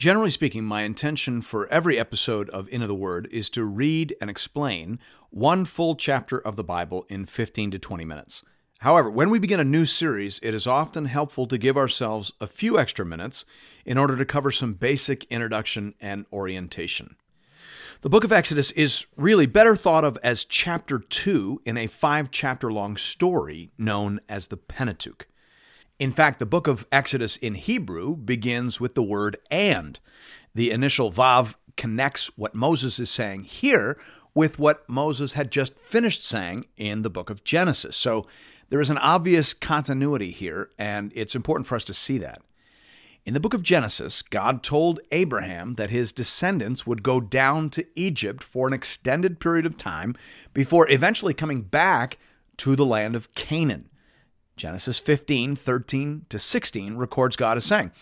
Generally speaking, my intention for every episode of Into the Word is to read and explain one full chapter of the Bible in 15 to 20 minutes. However, when we begin a new series, it is often helpful to give ourselves a few extra minutes in order to cover some basic introduction and orientation. The book of Exodus is really better thought of as chapter 2 in a five chapter long story known as the Pentateuch. In fact, the book of Exodus in Hebrew begins with the word and. The initial Vav connects what Moses is saying here with what Moses had just finished saying in the book of Genesis. So there is an obvious continuity here, and it's important for us to see that. In the book of Genesis, God told Abraham that his descendants would go down to Egypt for an extended period of time before eventually coming back to the land of Canaan. Genesis 15, 13 to 16 records God as saying,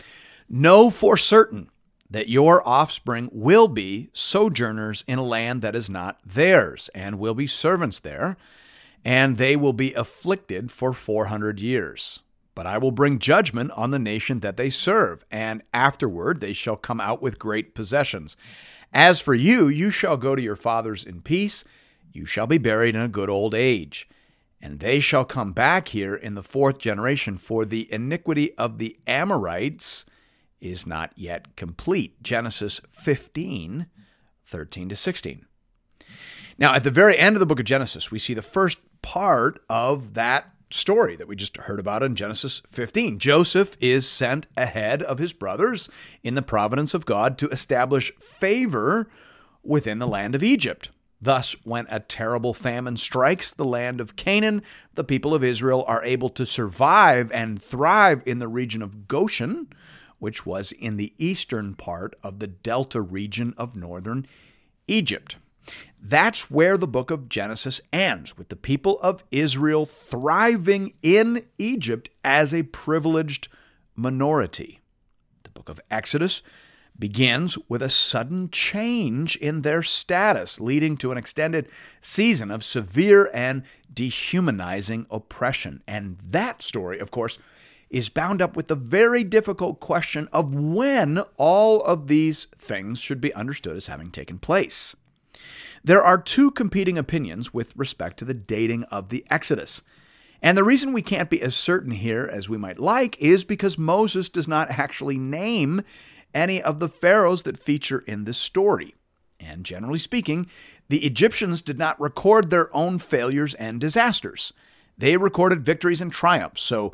Know for certain that your offspring will be sojourners in a land that is not theirs, and will be servants there, and they will be afflicted for 400 years. But I will bring judgment on the nation that they serve, and afterward they shall come out with great possessions. As for you, you shall go to your fathers in peace, you shall be buried in a good old age. And they shall come back here in the fourth generation, for the iniquity of the Amorites is not yet complete. Genesis 15, 13 to 16. Now, at the very end of the book of Genesis, we see the first part of that story that we just heard about in Genesis 15. Joseph is sent ahead of his brothers in the providence of God to establish favor within the land of Egypt. Thus, when a terrible famine strikes the land of Canaan, the people of Israel are able to survive and thrive in the region of Goshen, which was in the eastern part of the delta region of northern Egypt. That's where the book of Genesis ends, with the people of Israel thriving in Egypt as a privileged minority. The book of Exodus begins with a sudden change in their status, leading to an extended season of severe and dehumanizing oppression. And that story, of course, is bound up with the very difficult question of when all of these things should be understood as having taken place. There are two competing opinions with respect to the dating of the Exodus. And the reason we can't be as certain here as we might like is because Moses does not actually name any of the pharaohs that feature in this story. And generally speaking, the Egyptians did not record their own failures and disasters. They recorded victories and triumphs, so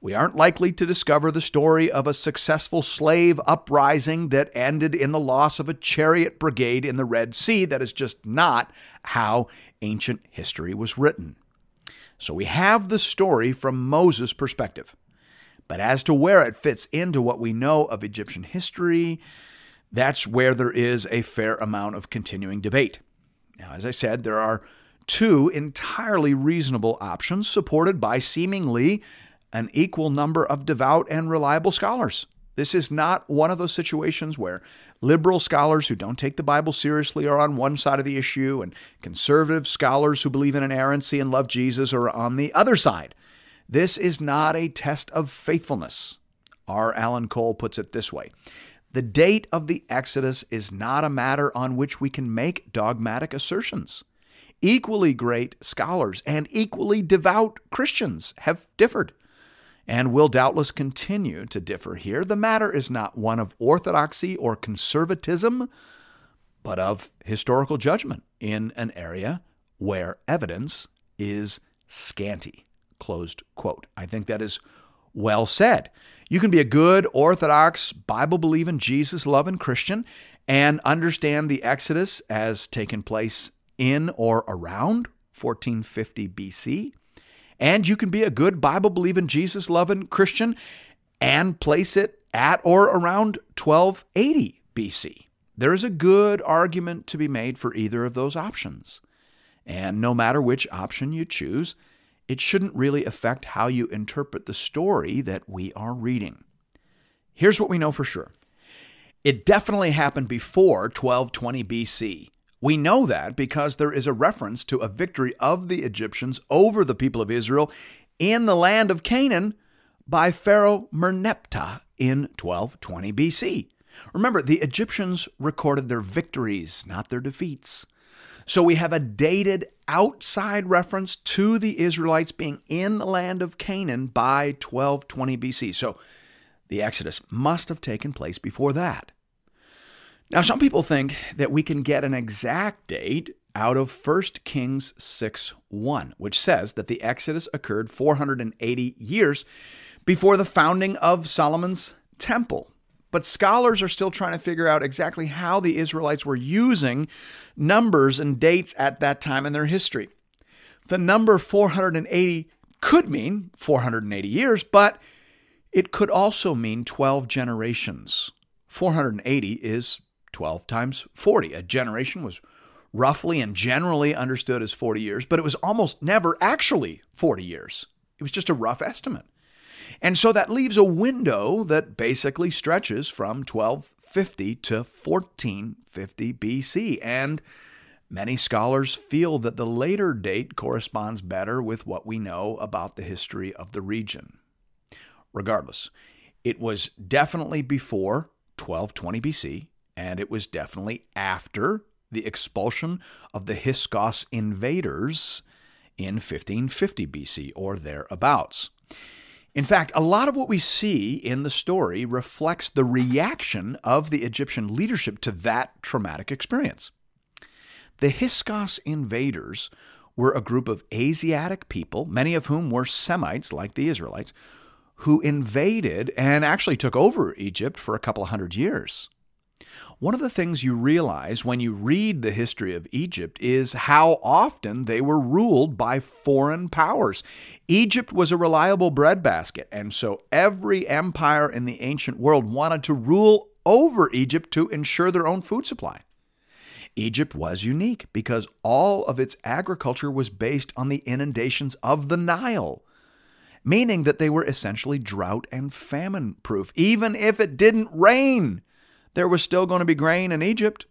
we aren't likely to discover the story of a successful slave uprising that ended in the loss of a chariot brigade in the Red Sea. That is just not how ancient history was written. So we have the story from Moses' perspective. But as to where it fits into what we know of Egyptian history, that's where there is a fair amount of continuing debate. Now, as I said, there are two entirely reasonable options supported by seemingly an equal number of devout and reliable scholars. This is not one of those situations where liberal scholars who don't take the Bible seriously are on one side of the issue and conservative scholars who believe in inerrancy and love Jesus are on the other side. This is not a test of faithfulness. R. Alan Cole puts it this way The date of the Exodus is not a matter on which we can make dogmatic assertions. Equally great scholars and equally devout Christians have differed and will doubtless continue to differ here. The matter is not one of orthodoxy or conservatism, but of historical judgment in an area where evidence is scanty. Closed quote. I think that is well said. You can be a good, orthodox, Bible believing, Jesus loving Christian and understand the Exodus as taking place in or around 1450 BC. And you can be a good, Bible believing, Jesus loving Christian and place it at or around 1280 BC. there is a good argument to be made for either of those options. And no matter which option you choose, it shouldn't really affect how you interpret the story that we are reading. Here's what we know for sure it definitely happened before 1220 BC. We know that because there is a reference to a victory of the Egyptians over the people of Israel in the land of Canaan by Pharaoh Merneptah in 1220 BC. Remember, the Egyptians recorded their victories, not their defeats. So we have a dated outside reference to the Israelites being in the land of Canaan by 1220 BC. So the Exodus must have taken place before that. Now, some people think that we can get an exact date out of 1 Kings 6 1, which says that the Exodus occurred 480 years before the founding of Solomon's temple. But scholars are still trying to figure out exactly how the Israelites were using numbers and dates at that time in their history. The number 480 could mean 480 years, but it could also mean 12 generations. 480 is 12 times 40. A generation was roughly and generally understood as 40 years, but it was almost never actually 40 years. It was just a rough estimate. And so that leaves a window that basically stretches from 1250 to 1450 BC. And many scholars feel that the later date corresponds better with what we know about the history of the region. Regardless, it was definitely before 1220 BC, and it was definitely after the expulsion of the Hyksos invaders in 1550 BC or thereabouts. In fact, a lot of what we see in the story reflects the reaction of the Egyptian leadership to that traumatic experience. The Hyksos invaders were a group of Asiatic people, many of whom were Semites like the Israelites, who invaded and actually took over Egypt for a couple of hundred years. One of the things you realize when you read the history of Egypt is how often they were ruled by foreign powers. Egypt was a reliable breadbasket, and so every empire in the ancient world wanted to rule over Egypt to ensure their own food supply. Egypt was unique because all of its agriculture was based on the inundations of the Nile, meaning that they were essentially drought and famine proof, even if it didn't rain there was still going to be grain in Egypt.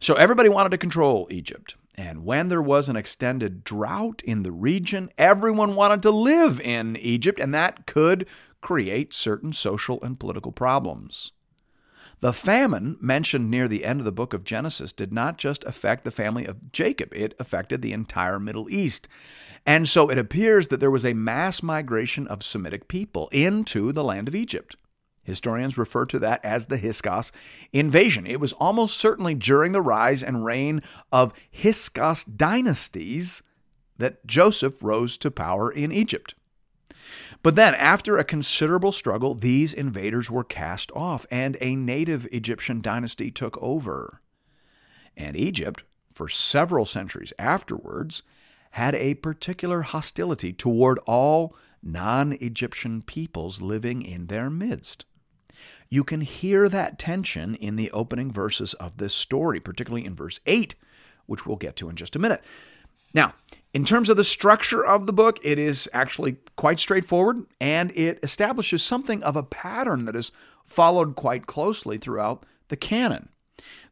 So everybody wanted to control Egypt. And when there was an extended drought in the region, everyone wanted to live in Egypt, and that could create certain social and political problems. The famine mentioned near the end of the book of Genesis did not just affect the family of Jacob, it affected the entire Middle East. And so it appears that there was a mass migration of Semitic people into the land of Egypt. Historians refer to that as the Hyksos invasion. It was almost certainly during the rise and reign of Hyksos dynasties that Joseph rose to power in Egypt. But then, after a considerable struggle, these invaders were cast off, and a native Egyptian dynasty took over. And Egypt, for several centuries afterwards, had a particular hostility toward all non Egyptian peoples living in their midst. You can hear that tension in the opening verses of this story, particularly in verse 8, which we'll get to in just a minute. Now, in terms of the structure of the book, it is actually quite straightforward and it establishes something of a pattern that is followed quite closely throughout the canon.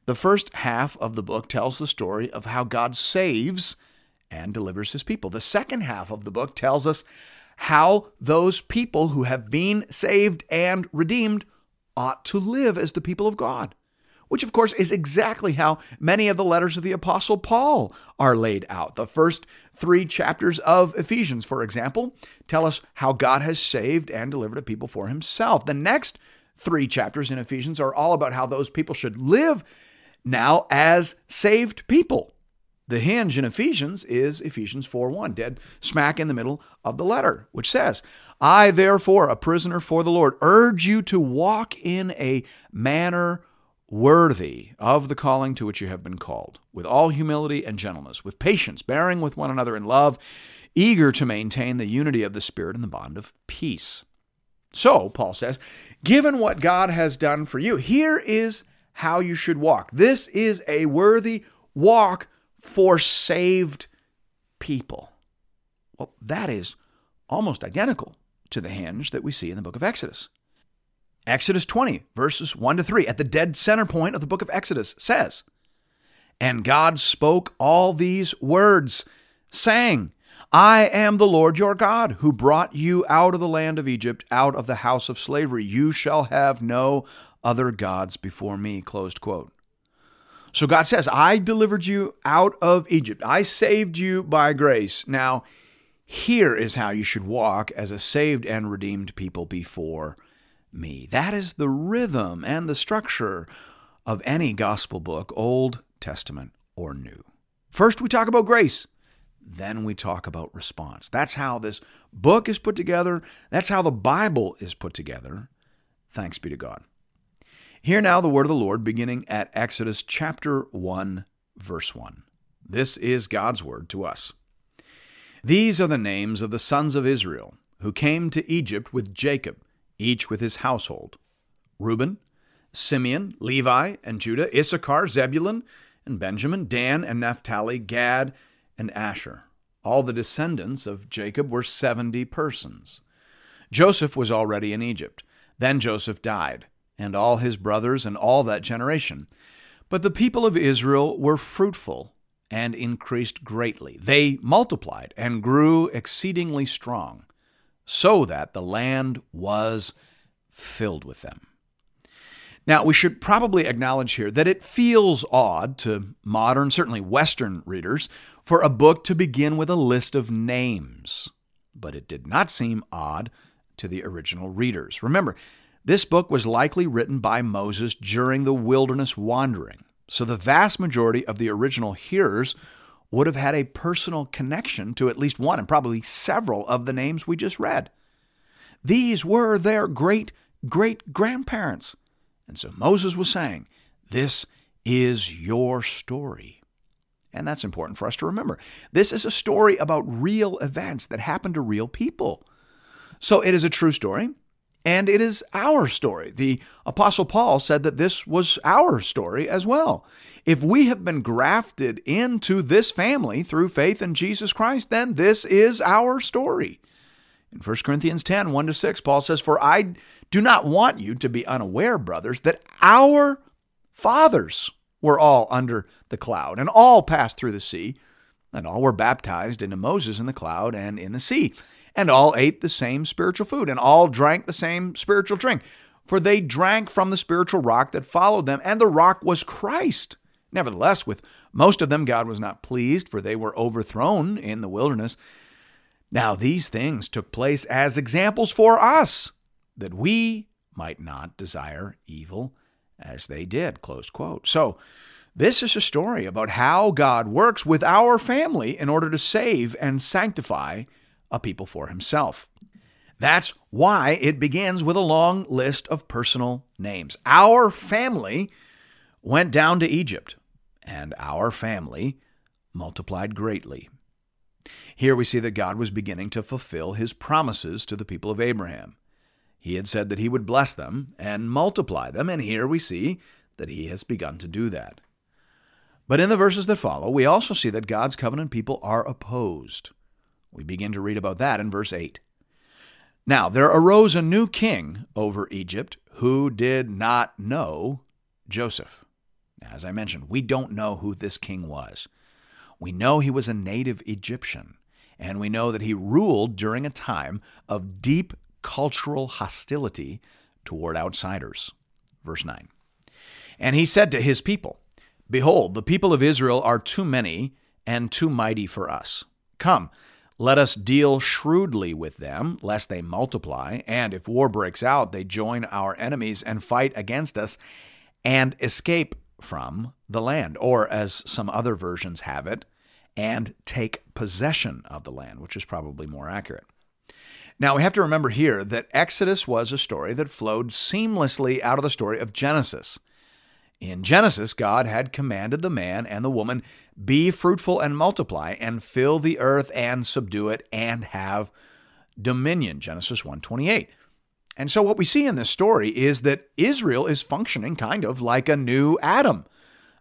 The first half of the book tells the story of how God saves and delivers his people. The second half of the book tells us how those people who have been saved and redeemed ought to live as the people of God, which of course is exactly how many of the letters of the Apostle Paul are laid out. The first three chapters of Ephesians, for example, tell us how God has saved and delivered a people for himself. The next three chapters in Ephesians are all about how those people should live now as saved people. The hinge in Ephesians is Ephesians 4 1, dead smack in the middle of the letter, which says, "I therefore, a prisoner for the Lord, urge you to walk in a manner worthy of the calling to which you have been called, with all humility and gentleness, with patience, bearing with one another in love, eager to maintain the unity of the Spirit in the bond of peace." So, Paul says, given what God has done for you, here is how you should walk. This is a worthy walk for saved people. Well, that is almost identical to the hinge that we see in the book of Exodus. Exodus 20, verses 1 to 3, at the dead center point of the book of Exodus, says, And God spoke all these words, saying, I am the Lord your God, who brought you out of the land of Egypt, out of the house of slavery. You shall have no other gods before me. Closed quote. So God says, I delivered you out of Egypt. I saved you by grace. Now, here is how you should walk as a saved and redeemed people before me. That is the rhythm and the structure of any gospel book, Old Testament or New. First, we talk about grace. Then we talk about response. That's how this book is put together. That's how the Bible is put together. Thanks be to God. Hear now the word of the Lord beginning at Exodus chapter 1, verse 1. This is God's word to us. These are the names of the sons of Israel who came to Egypt with Jacob, each with his household Reuben, Simeon, Levi, and Judah, Issachar, Zebulun, and Benjamin, Dan and Naphtali, Gad, and Asher. All the descendants of Jacob were 70 persons. Joseph was already in Egypt. Then Joseph died, and all his brothers and all that generation. But the people of Israel were fruitful and increased greatly. They multiplied and grew exceedingly strong, so that the land was filled with them. Now, we should probably acknowledge here that it feels odd to modern, certainly Western readers, for a book to begin with a list of names. But it did not seem odd to the original readers. Remember, this book was likely written by Moses during the wilderness wandering, so the vast majority of the original hearers would have had a personal connection to at least one and probably several of the names we just read. These were their great great grandparents. And so Moses was saying, This is your story. And that's important for us to remember. This is a story about real events that happened to real people. So it is a true story, and it is our story. The Apostle Paul said that this was our story as well. If we have been grafted into this family through faith in Jesus Christ, then this is our story. In 1 Corinthians 10 1 to 6, Paul says, For I do not want you to be unaware, brothers, that our fathers were all under the cloud and all passed through the sea, and all were baptized into Moses in the cloud and in the sea, and all ate the same spiritual food, and all drank the same spiritual drink. For they drank from the spiritual rock that followed them, and the rock was Christ. Nevertheless, with most of them God was not pleased, for they were overthrown in the wilderness. Now, these things took place as examples for us, that we might not desire evil as they did. Close quote. So, this is a story about how God works with our family in order to save and sanctify a people for himself. That's why it begins with a long list of personal names. Our family went down to Egypt, and our family multiplied greatly. Here we see that God was beginning to fulfill his promises to the people of Abraham. He had said that he would bless them and multiply them, and here we see that he has begun to do that. But in the verses that follow, we also see that God's covenant people are opposed. We begin to read about that in verse 8. Now, there arose a new king over Egypt who did not know Joseph. As I mentioned, we don't know who this king was. We know he was a native Egyptian, and we know that he ruled during a time of deep cultural hostility toward outsiders. Verse 9. And he said to his people, Behold, the people of Israel are too many and too mighty for us. Come, let us deal shrewdly with them, lest they multiply, and if war breaks out, they join our enemies and fight against us and escape from the land. Or, as some other versions have it, and take possession of the land, which is probably more accurate. Now, we have to remember here that Exodus was a story that flowed seamlessly out of the story of Genesis. In Genesis, God had commanded the man and the woman, be fruitful and multiply and fill the earth and subdue it and have dominion. Genesis 1:28. And so, what we see in this story is that Israel is functioning kind of like a new Adam,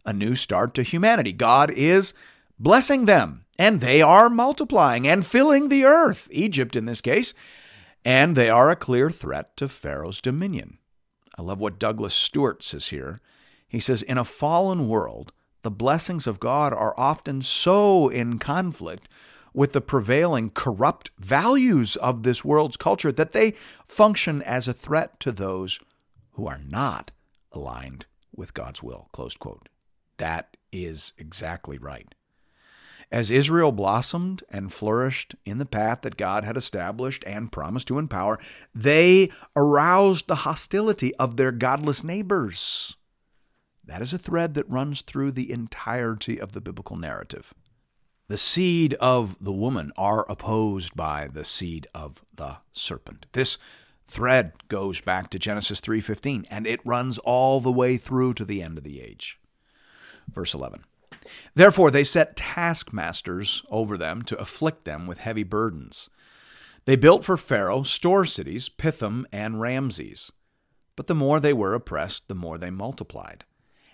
a new start to humanity. God is blessing them, and they are multiplying and filling the earth, Egypt in this case, and they are a clear threat to Pharaoh's dominion. I love what Douglas Stuart says here. He says, In a fallen world, the blessings of God are often so in conflict with the prevailing corrupt values of this world's culture that they function as a threat to those who are not aligned with God's will. Quote. That is exactly right. As Israel blossomed and flourished in the path that God had established and promised to empower, they aroused the hostility of their godless neighbors. That is a thread that runs through the entirety of the biblical narrative. The seed of the woman are opposed by the seed of the serpent. This thread goes back to Genesis 3:15 and it runs all the way through to the end of the age. Verse 11. Therefore they set taskmasters over them to afflict them with heavy burdens. They built for Pharaoh store cities, Pithom and Ramses. But the more they were oppressed, the more they multiplied,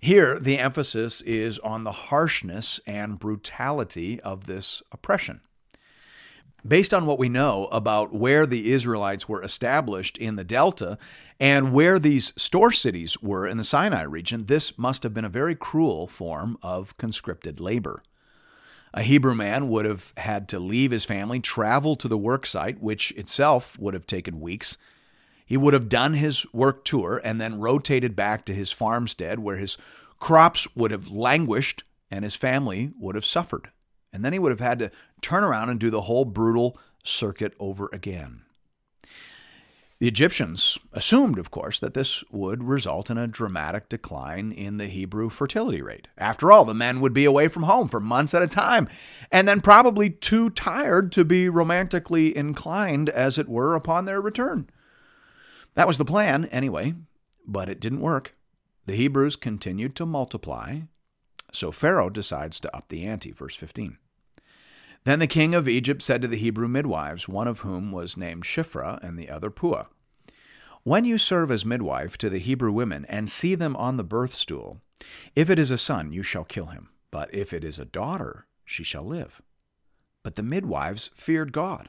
Here, the emphasis is on the harshness and brutality of this oppression. Based on what we know about where the Israelites were established in the Delta and where these store cities were in the Sinai region, this must have been a very cruel form of conscripted labor. A Hebrew man would have had to leave his family, travel to the work site, which itself would have taken weeks. He would have done his work tour and then rotated back to his farmstead where his crops would have languished and his family would have suffered. And then he would have had to turn around and do the whole brutal circuit over again. The Egyptians assumed, of course, that this would result in a dramatic decline in the Hebrew fertility rate. After all, the men would be away from home for months at a time, and then probably too tired to be romantically inclined, as it were, upon their return. That was the plan, anyway, but it didn't work. The Hebrews continued to multiply, so Pharaoh decides to up the ante, verse 15. Then the king of Egypt said to the Hebrew midwives, one of whom was named Shiphrah and the other Puah, When you serve as midwife to the Hebrew women and see them on the birth stool, if it is a son, you shall kill him, but if it is a daughter, she shall live. But the midwives feared God,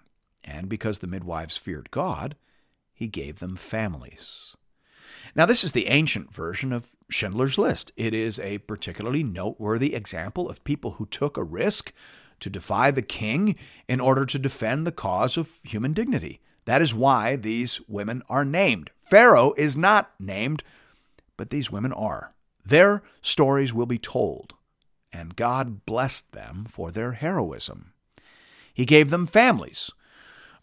And because the midwives feared God, he gave them families. Now, this is the ancient version of Schindler's List. It is a particularly noteworthy example of people who took a risk to defy the king in order to defend the cause of human dignity. That is why these women are named. Pharaoh is not named, but these women are. Their stories will be told, and God blessed them for their heroism. He gave them families.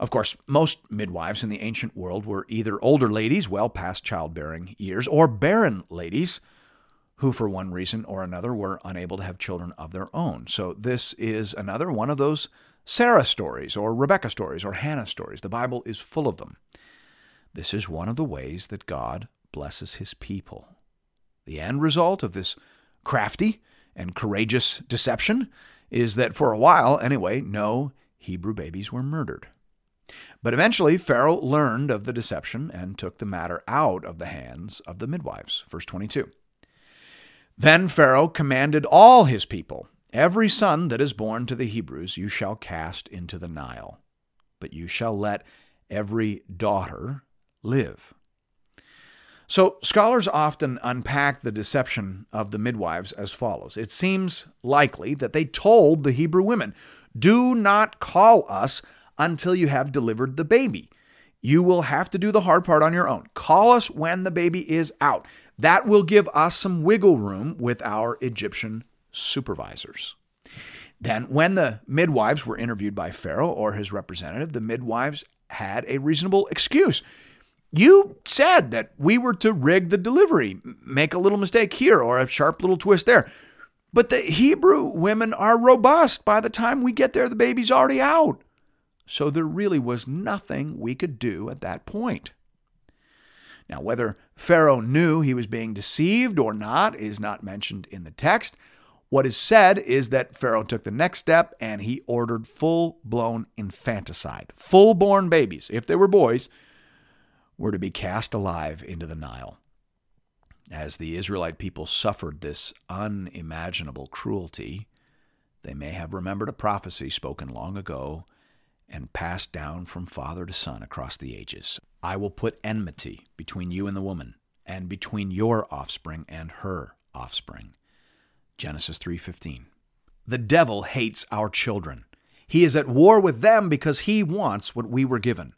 Of course, most midwives in the ancient world were either older ladies well past childbearing years or barren ladies who, for one reason or another, were unable to have children of their own. So, this is another one of those Sarah stories, or Rebecca stories, or Hannah stories. The Bible is full of them. This is one of the ways that God blesses his people. The end result of this crafty and courageous deception is that for a while, anyway, no Hebrew babies were murdered. But eventually, Pharaoh learned of the deception and took the matter out of the hands of the midwives. Verse 22. Then Pharaoh commanded all his people, Every son that is born to the Hebrews you shall cast into the Nile, but you shall let every daughter live. So, scholars often unpack the deception of the midwives as follows It seems likely that they told the Hebrew women, Do not call us until you have delivered the baby. You will have to do the hard part on your own. Call us when the baby is out. That will give us some wiggle room with our Egyptian supervisors. Then, when the midwives were interviewed by Pharaoh or his representative, the midwives had a reasonable excuse. You said that we were to rig the delivery, make a little mistake here or a sharp little twist there. But the Hebrew women are robust. By the time we get there, the baby's already out. So there really was nothing we could do at that point. Now, whether Pharaoh knew he was being deceived or not is not mentioned in the text. What is said is that Pharaoh took the next step and he ordered full blown infanticide. Full born babies, if they were boys, were to be cast alive into the Nile. As the Israelite people suffered this unimaginable cruelty, they may have remembered a prophecy spoken long ago and passed down from father to son across the ages. I will put enmity between you and the woman, and between your offspring and her offspring. Genesis 3:15. The devil hates our children. He is at war with them because he wants what we were given.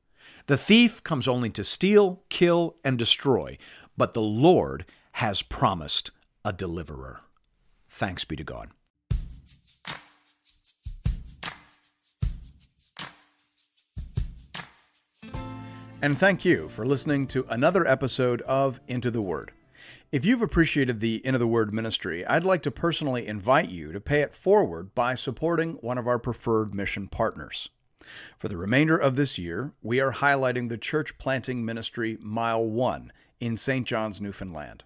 The thief comes only to steal, kill, and destroy, but the Lord has promised a deliverer. Thanks be to God. And thank you for listening to another episode of Into the Word. If you've appreciated the Into the Word ministry, I'd like to personally invite you to pay it forward by supporting one of our preferred mission partners. For the remainder of this year, we are highlighting the church planting ministry Mile 1 in St. John's, Newfoundland.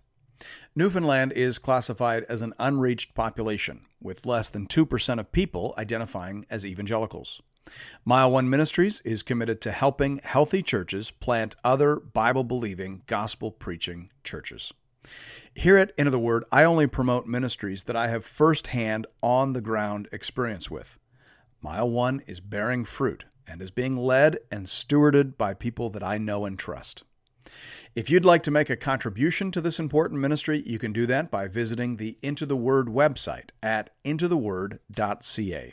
Newfoundland is classified as an unreached population, with less than 2% of people identifying as evangelicals. Mile One Ministries is committed to helping healthy churches plant other Bible believing, gospel preaching churches. Here at Into the Word, I only promote ministries that I have firsthand on the ground experience with. Mile One is bearing fruit and is being led and stewarded by people that I know and trust. If you'd like to make a contribution to this important ministry, you can do that by visiting the Into the Word website at intotheword.ca.